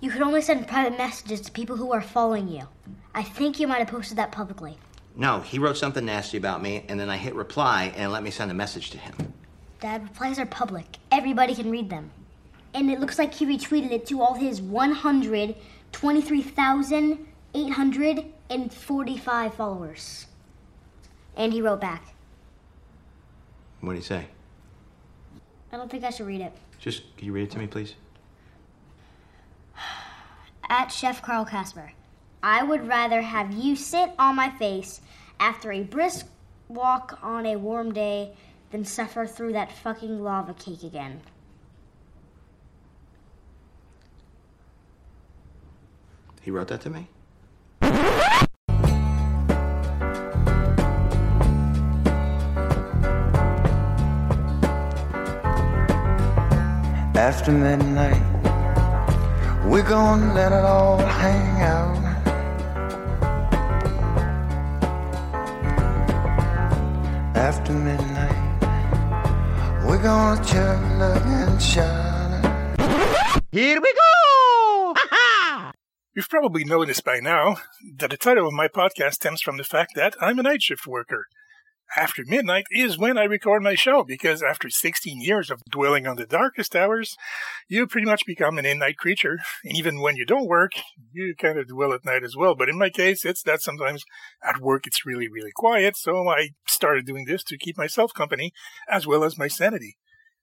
You can only send private messages to people who are following you. I think you might have posted that publicly. No, he wrote something nasty about me, and then I hit reply and let me send a message to him. Dad, replies are public. Everybody can read them. And it looks like he retweeted it to all his 123,845 followers. And he wrote back. What do he say? I don't think I should read it. Just, can you read it to me, please? At Chef Carl Casper, I would rather have you sit on my face after a brisk walk on a warm day than suffer through that fucking lava cake again. He wrote that to me? After midnight, we're gonna let it all hang out. After midnight, we're gonna chill and shine. Here we go! You've probably noticed by now that the title of my podcast stems from the fact that I'm a night shift worker. After midnight is when I record my show because after 16 years of dwelling on the darkest hours, you pretty much become an in-night creature. And even when you don't work, you kind of dwell at night as well. But in my case, it's that sometimes at work it's really, really quiet. So I started doing this to keep myself company as well as my sanity.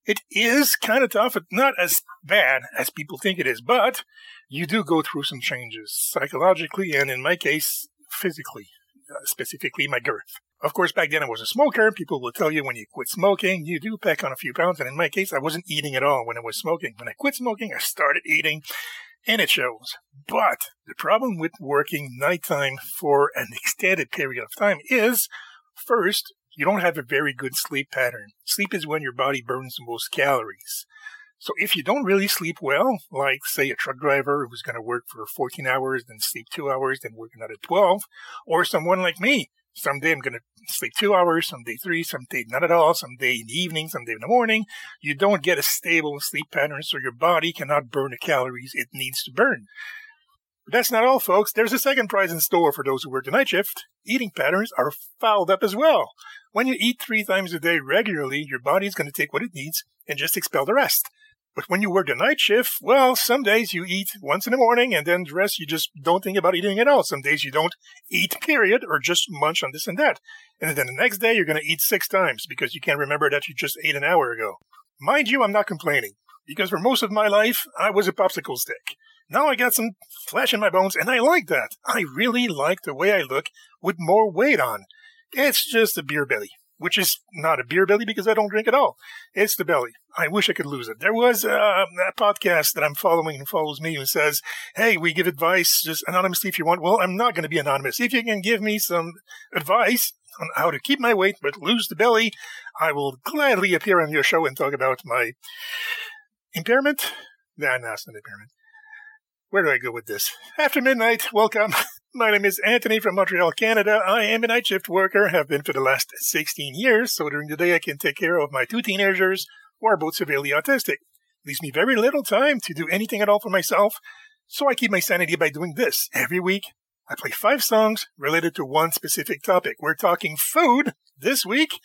It is kind of tough, not as bad as people think it is, but you do go through some changes psychologically and in my case, physically, uh, specifically my girth. Of course, back then I was a smoker. People will tell you when you quit smoking, you do pack on a few pounds. And in my case, I wasn't eating at all when I was smoking. When I quit smoking, I started eating and it shows. But the problem with working nighttime for an extended period of time is first, you don't have a very good sleep pattern. Sleep is when your body burns the most calories. So if you don't really sleep well, like say a truck driver who's going to work for 14 hours, then sleep two hours, then work another 12, or someone like me Someday I'm going to sleep two hours, some day three, some day not at all, some day in the evening, some day in the morning. You don't get a stable sleep pattern, so your body cannot burn the calories it needs to burn. But that's not all, folks. There's a second prize in store for those who work the night shift. Eating patterns are fouled up as well. When you eat three times a day regularly, your body is going to take what it needs and just expel the rest. But when you work the night shift, well, some days you eat once in the morning and then the rest you just don't think about eating at all. Some days you don't eat, period, or just munch on this and that. And then the next day you're going to eat six times because you can't remember that you just ate an hour ago. Mind you, I'm not complaining because for most of my life, I was a popsicle stick. Now I got some flesh in my bones and I like that. I really like the way I look with more weight on. It's just a beer belly which is not a beer belly because I don't drink at all. It's the belly. I wish I could lose it. There was uh, a podcast that I'm following and follows me who says, Hey, we give advice just anonymously if you want. Well, I'm not going to be anonymous. If you can give me some advice on how to keep my weight but lose the belly, I will gladly appear on your show and talk about my impairment. Nah, no, it's not impairment. Where do I go with this? After midnight, welcome. My name is Anthony from Montreal, Canada. I am a night shift worker, have been for the last 16 years, so during the day I can take care of my two teenagers who are both severely autistic. Leaves me very little time to do anything at all for myself, so I keep my sanity by doing this. Every week, I play five songs related to one specific topic. We're talking food this week,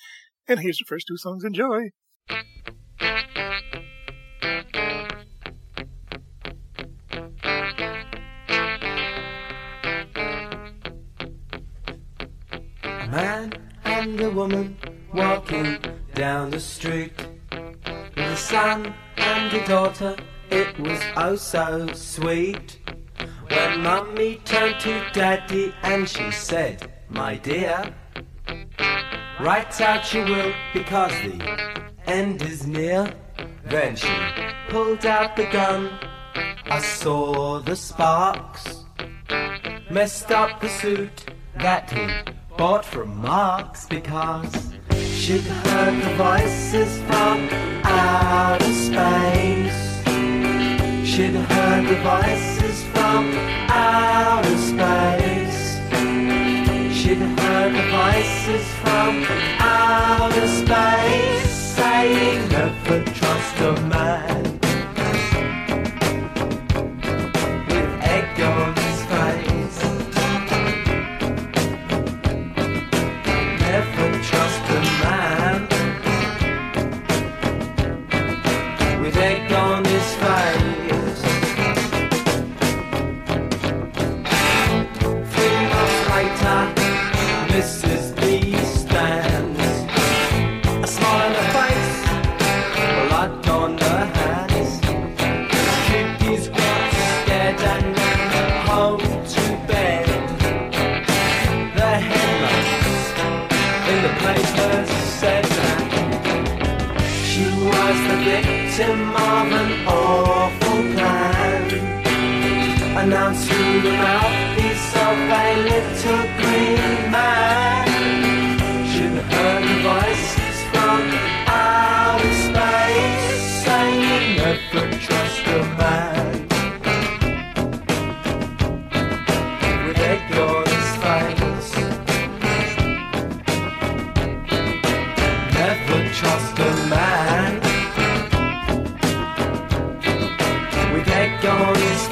and here's the first two songs. Enjoy. A woman walking down the street with a son and a daughter. It was oh so sweet. When mummy turned to daddy and she said, My dear, right out you will because the end is near. Then she pulled out the gun. I saw the sparks, messed up the suit that he bought from Marks because she'd heard the voices from outer space. She'd heard the voices from outer space. She'd heard the voices from outer space saying never trust a man trust a man. With egg on his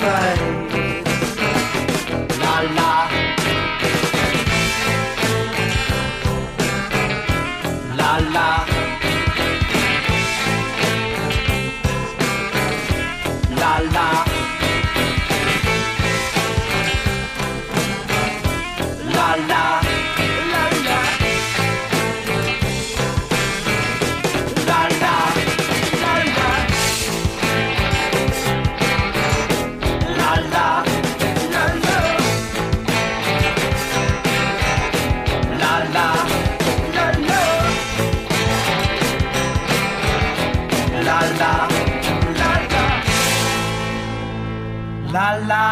la la,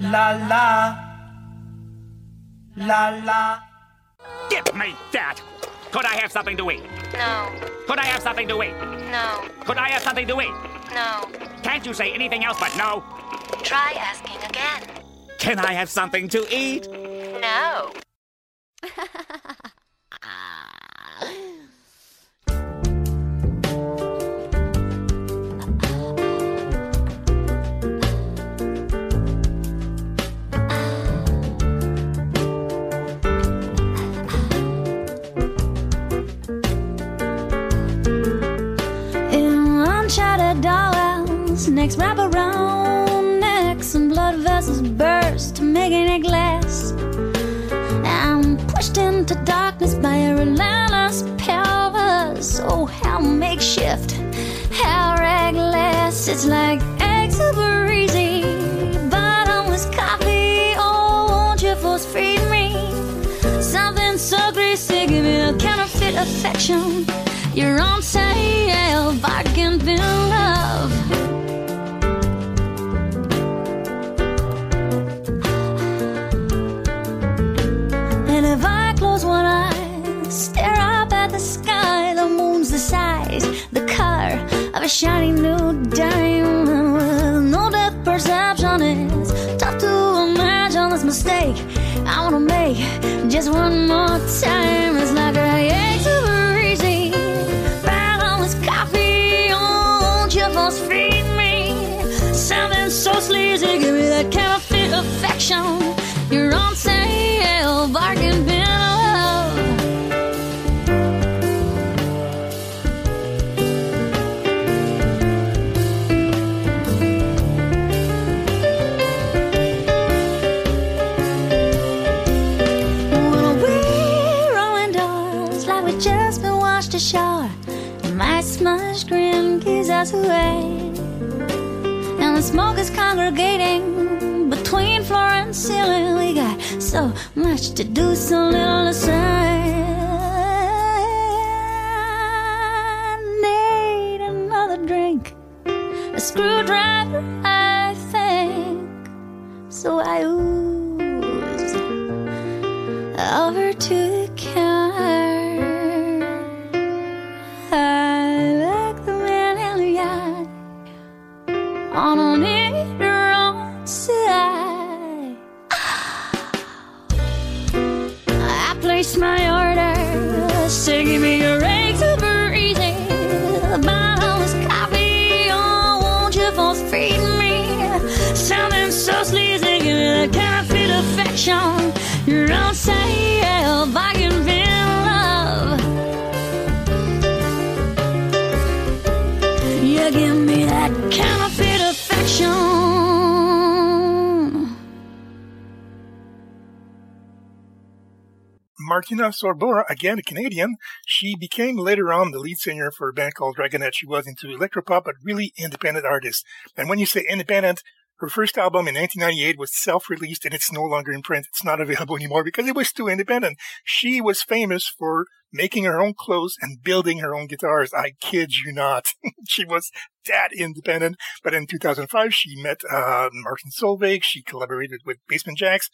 la la, la la. Give me that! Could I have something to eat? No, Could I have something to eat? no, Could I have something to eat? no. Can't you say anything else but no? Try asking again. Can I have something to eat? No. necks wrap around necks, and blood vessels burst, making a glass. I'm pushed into darkness by a relentless pelvis. Oh, how makeshift, how reckless. It's like eggs super easy, bottomless coffee. Oh, won't you force feed me? Something so greasy, give me a counterfeit affection. You're on sale, bargain bin love. Shiny new diamond with no depth perception. It's tough to imagine this mistake I wanna make just one more time. It's like a easy, bottomless coffee. Won't you force feed me something so sleazy? Give me that counterfeit affection. Is between floor and ceiling. We got so much to do, so little to say. Need another drink, a screwdriver, I think. So I ooze over to the counter. Martina Sorbara, again a Canadian, she became later on the lead singer for a band called Dragonette. She was into electropop, but really independent artist. And when you say independent, her first album in 1998 was self-released and it's no longer in print. It's not available anymore because it was too independent. She was famous for making her own clothes and building her own guitars. I kid you not. she was that independent. But in 2005, she met uh, Martin Solveig. She collaborated with Basement Jaxx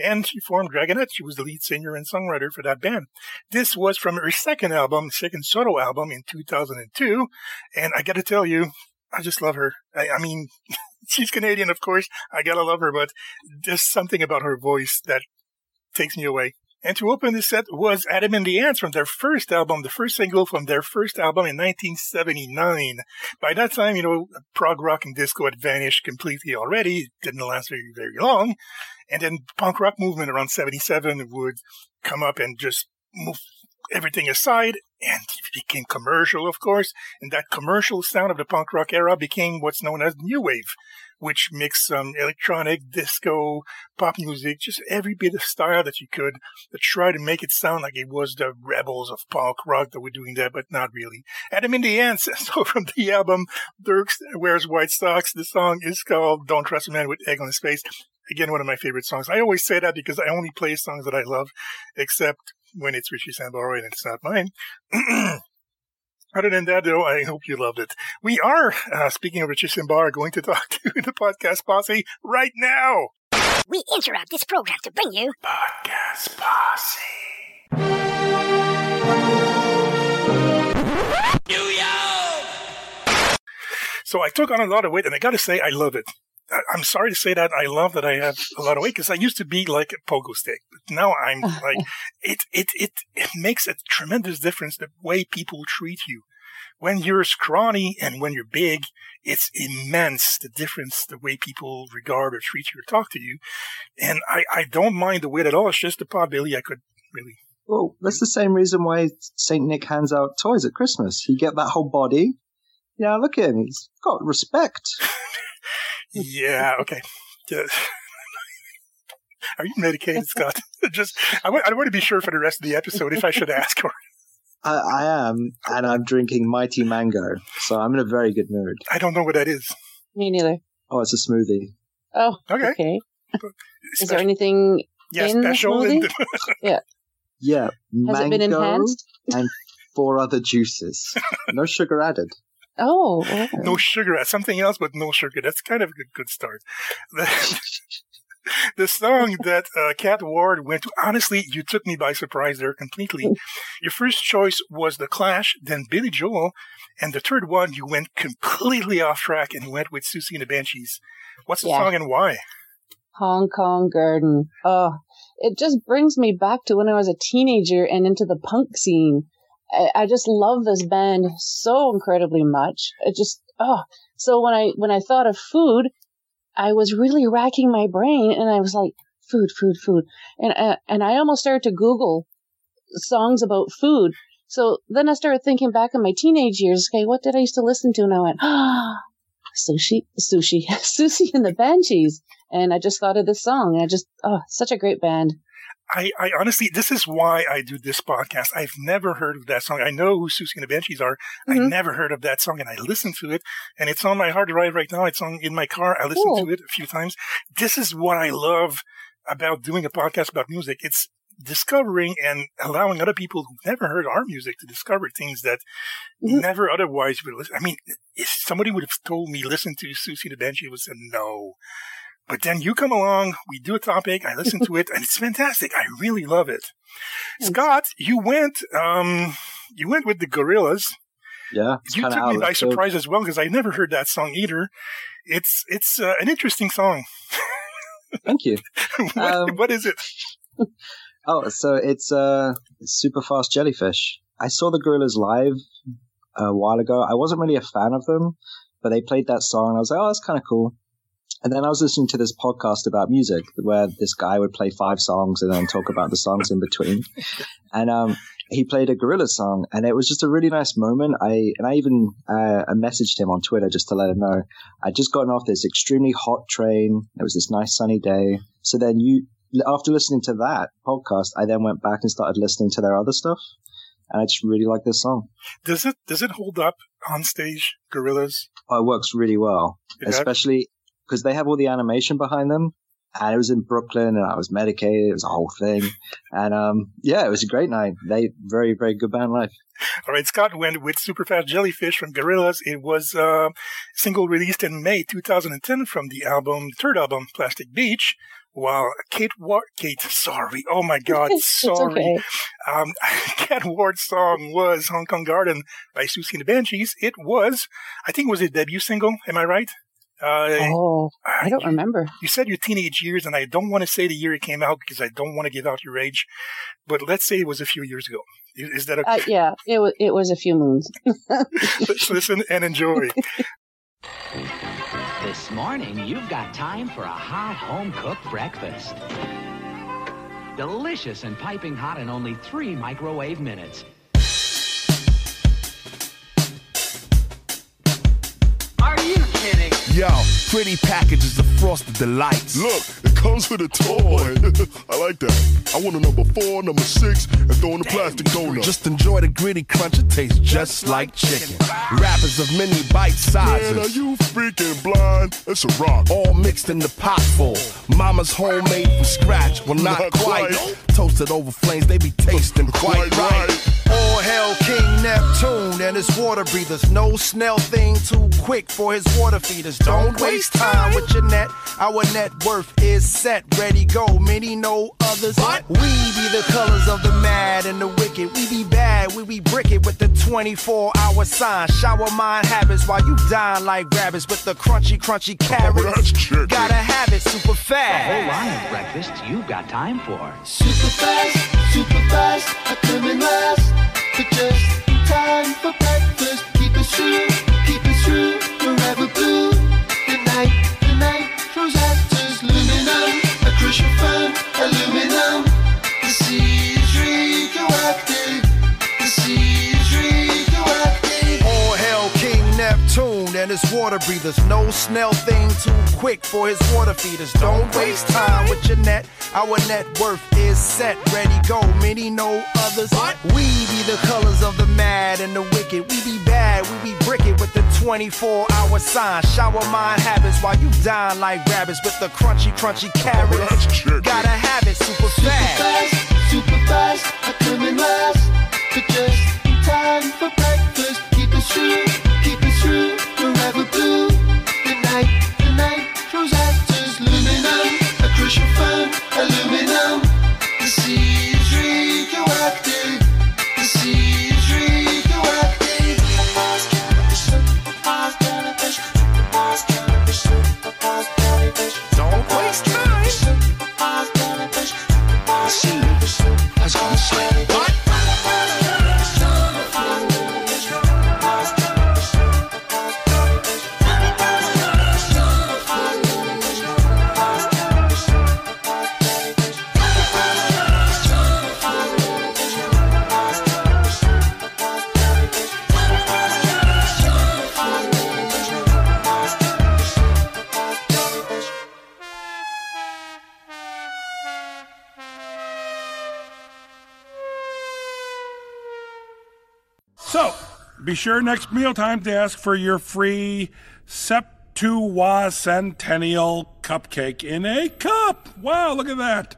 and she formed Dragonette. She was the lead singer and songwriter for that band. This was from her second album, second solo album in 2002. And I got to tell you, I just love her. I, I mean, she's Canadian, of course. I gotta love her, but there's something about her voice that takes me away. And to open this set was Adam and the Ants from their first album, the first single from their first album in 1979. By that time, you know, prog rock and disco had vanished completely already. It didn't last very, very long. And then punk rock movement around 77 would come up and just move everything aside and it became commercial, of course. And that commercial sound of the punk rock era became what's known as new wave, which mixed some electronic, disco, pop music, just every bit of style that you could to try to make it sound like it was the rebels of punk rock that were doing that, but not really. Adam and the Ants, so from the album Dirk Wears White Socks, the song is called Don't Trust a Man with Egg on His Face. Again, one of my favorite songs. I always say that because I only play songs that I love, except when it's Richie Sambora and it's not mine. Other than that, though, I hope you loved it. We are, uh, speaking of Richard Simbar, going to talk to the podcast posse right now. We interrupt this program to bring you Podcast posse. New York! So I took on a lot of weight, and I got to say, I love it. I- I'm sorry to say that I love that I have a lot of weight because I used to be like a pogo stick, but now I'm like it. It it it makes a tremendous difference the way people treat you. When you're scrawny and when you're big, it's immense the difference the way people regard or treat you or talk to you. And I I don't mind the weight at all. It's just the possibility I could really. Well, that's the same reason why Saint Nick hands out toys at Christmas. You get that whole body. Yeah, look at him. He's got respect. Yeah. Okay. Yeah. Are you medicated, Scott? Just I want, to be sure for the rest of the episode if I should ask or I, I am, and I'm drinking Mighty Mango, so I'm in a very good mood. I don't know what that is. Me neither. Oh, it's a smoothie. Oh, Okay. okay. Is there anything yeah, in the special. in smoothie? the- Yeah, Has mango it been enhanced? and four other juices. No sugar added. Oh, oh. no sugar. Something else, but no sugar. That's kind of a good, good start. The, the song that uh, Kat Ward went to, honestly, you took me by surprise there completely. Your first choice was The Clash, then Billy Joel, and the third one, you went completely off track and went with Siouxsie and the Banshees. What's the Yeah. song and why? Hong Kong Garden. Oh, it just brings me back to when I was a teenager and into the punk scene. I, I just love this band so incredibly much. It just, oh, so when I, when I thought of food, I was really racking my brain and I was like, food, food, food. And, uh, and I almost started to Google songs about food. So then I started thinking back in my teenage years, okay, what did I used to listen to? And I went, ah, sushi, sushi, Siouxsie and the Banshees. And I just thought of this song. And I just, oh, such a great band. I, I honestly, this is why I do this podcast. I've never heard of that song. I know who Siouxsie and the Banshees are. I Mhm. never heard of that song, and I listened to it, and it's on my hard drive right now. It's on in my car. I listened Cool. to it a few times. This is what I love about doing a podcast about music. It's discovering and allowing other people who've never heard our music to discover things that Mhm. never otherwise would listen. I mean, if somebody would have told me listen to Siouxsie and the Banshees, I would say no. But then you come along, we do a topic, I listen to it, and it's fantastic. I really love it. Scott, you went, um, you went with the Gorillaz. Yeah, it's You took me by surprise as well because I never heard that song either. It's it's uh, an interesting song. Thank you. what, Um, what is it? Oh, so it's uh, Superfast Jellyfish. I saw the Gorillaz live a while ago. I wasn't really a fan of them, but they played that song, and I was like, oh, that's kind of cool. And then I was listening to this podcast about music where this guy would play five songs and then talk about the songs in between. And um, he played a gorilla song, and it was just a really nice moment. I and I even uh, I messaged him on Twitter just to let him know I'd just gotten off this extremely hot train. It was this nice sunny day. So then you, after listening to that podcast, I then went back and started listening to their other stuff, and I just really like this song. Does it does it hold up on stage, Gorillaz? Oh, it works really well, especially because they have all the animation behind them. And it was in Brooklyn, and I was medicated. It was a whole thing, and um, yeah, it was a great night. They very, very good band life. All right, Scott went with Superfast Jellyfish from Gorillaz. It was a single released in May 2010 from the album, third album, Plastic Beach. While Kate Ward, Kate, sorry, oh my God, sorry. okay. Um, Kat Ward's song was Hong Kong Garden by Siouxsie and the Banshees. It was, I think, it was a debut single. Am I right? Uh, Oh, I don't remember. you said your teenage years, and I don't want to say the year it came out because I don't want to give out your age. But let's say it was a few years ago. Is, is that okay? Uh, yeah, it was it was a few moons. Let's listen and enjoy. This morning, you've got time for a hot home cooked breakfast. Delicious and piping hot in only three microwave minutes. Are you kidding? Yo, pretty packages of frosted delights. Look, it comes with a toy. I like that. I want a number four, number six, and throw in a plastic donut. Just enjoy the gritty crunch. It tastes just like chicken. Wrappers of many bite sizes. Man, are you freaking blind? It's a rock. All mixed in the pot full. Mama's homemade from scratch. Well, not, Not quite. quite. Toasted over flames, they be tasting quite, Quite right. right. All hail King Neptune and his water breathers. No snail thing too quick for his water feeders. Don't waste time with your net. Our net worth is set, ready, go. Many know others. We be the colors of the mad and the wicked. We be bad, we be brick it with the 24 hour sign. Shower mind habits while you dine like rabbits with the crunchy, crunchy oh, carrots. that's chicken. Gotta have it super A whole fast. line of breakfasts you've got time for. Super fast, super fast, I come in last. Just time for breakfast. Keep it true, keep it true, forever blue. His water breathers. No snail thing too quick for his water feeders. Don't waste time with your net. Our net worth is set, ready, go. Many know others. We be the colors of the mad and the wicked. We be bad, we be brick it with the 24 hour sign. Shower mind habits while you dine like rabbits with the crunchy, crunchy carrots. Gotta have it super fast. Super fast, super fast, I come in last. But just in time for breakfast. Keep it true, keep it true, forever blue. Be sure next mealtime to ask for your free Septuacentennial cupcake in a cup. Wow, look at that.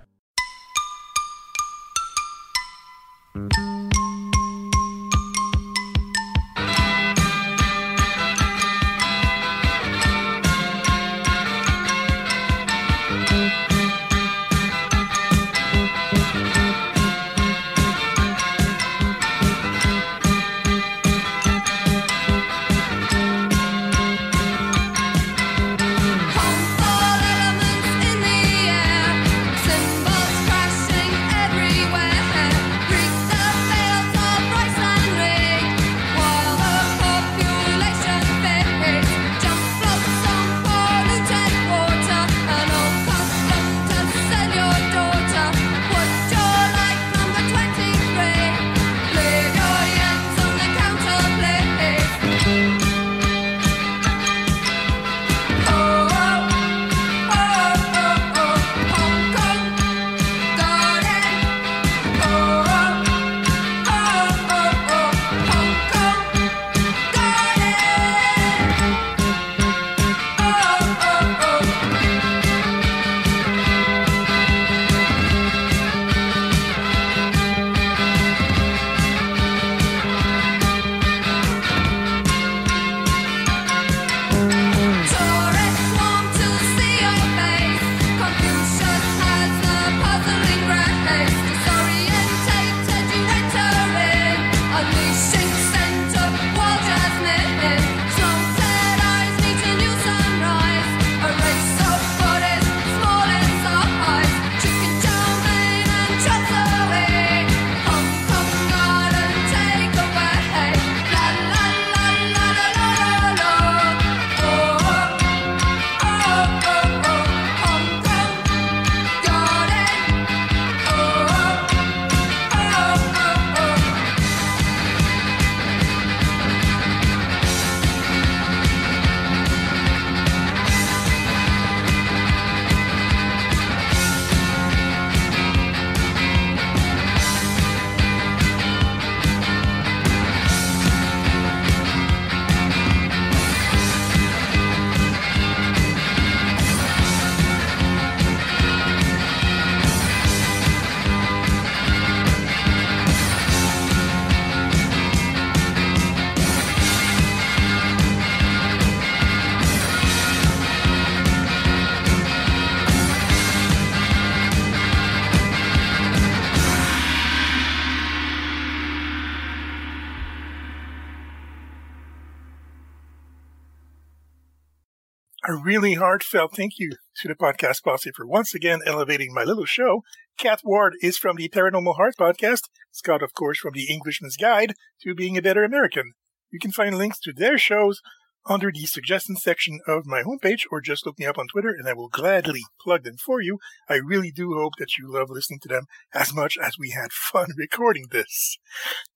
Really heartfelt thank you to the podcast posse for once again elevating my little show. Kat Ward is from the Paranormal Heart podcast. Scott, of course, from the Englishman's Guide to Being a Better American. You can find links to their shows under the suggestions section of my homepage or just look me up on Twitter and I will gladly plug them for you. I really do hope that you love listening to them as much as we had fun recording this.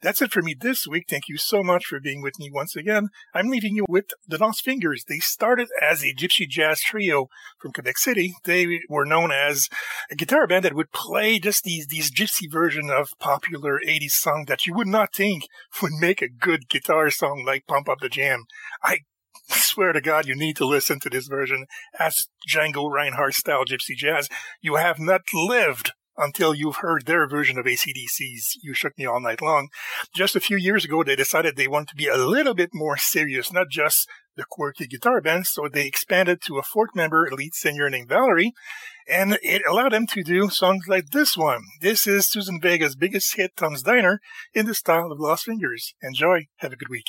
That's it for me this week. Thank you so much for being with me once again. I'm leaving you with the Lost Fingers. They started as a gypsy jazz trio from Quebec City. They were known as a guitar band that would play just these, these gypsy version of popular 80s song that you would not think would make a good guitar song like Pump Up the Jam. I swear to God, you need to listen to this version as Django Reinhardt style gypsy jazz. You have not lived until you've heard their version of ACDC's You Shook Me All Night Long. Just a few years ago, they decided they wanted to be a little bit more serious, not just the quirky guitar band, so they expanded to a fourth member lead singer named Valerie, and it allowed them to do songs like this one. This is Susan Vega's biggest hit, Tom's Diner, in the style of Lost Fingers. Enjoy. Have a good week.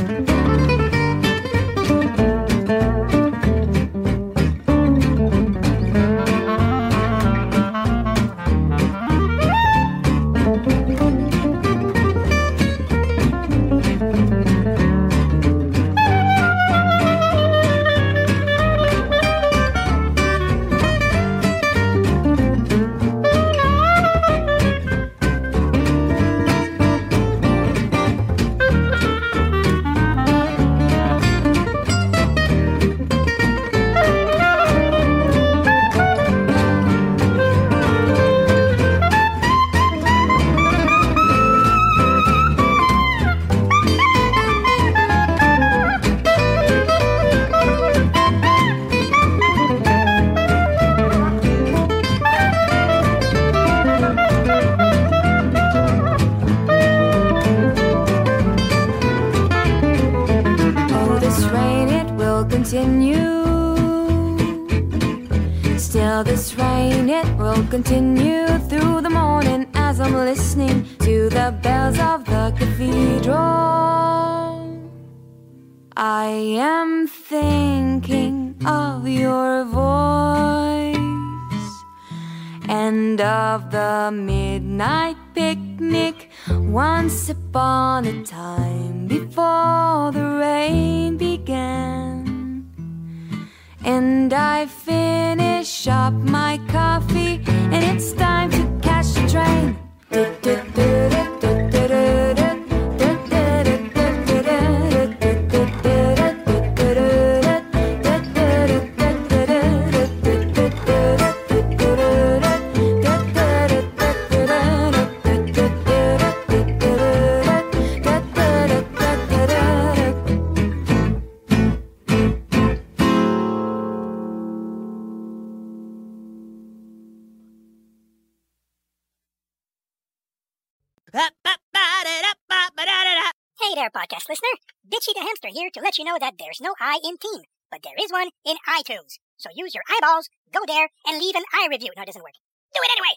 And I finish up my coffee, and it's time to catch the train. Podcast listener. Bitchy the Hamster here to let you know that there's no I in team, but there is one in iTunes. So use your eyeballs, go there, and leave an i review. No, it doesn't work. Do it anyway!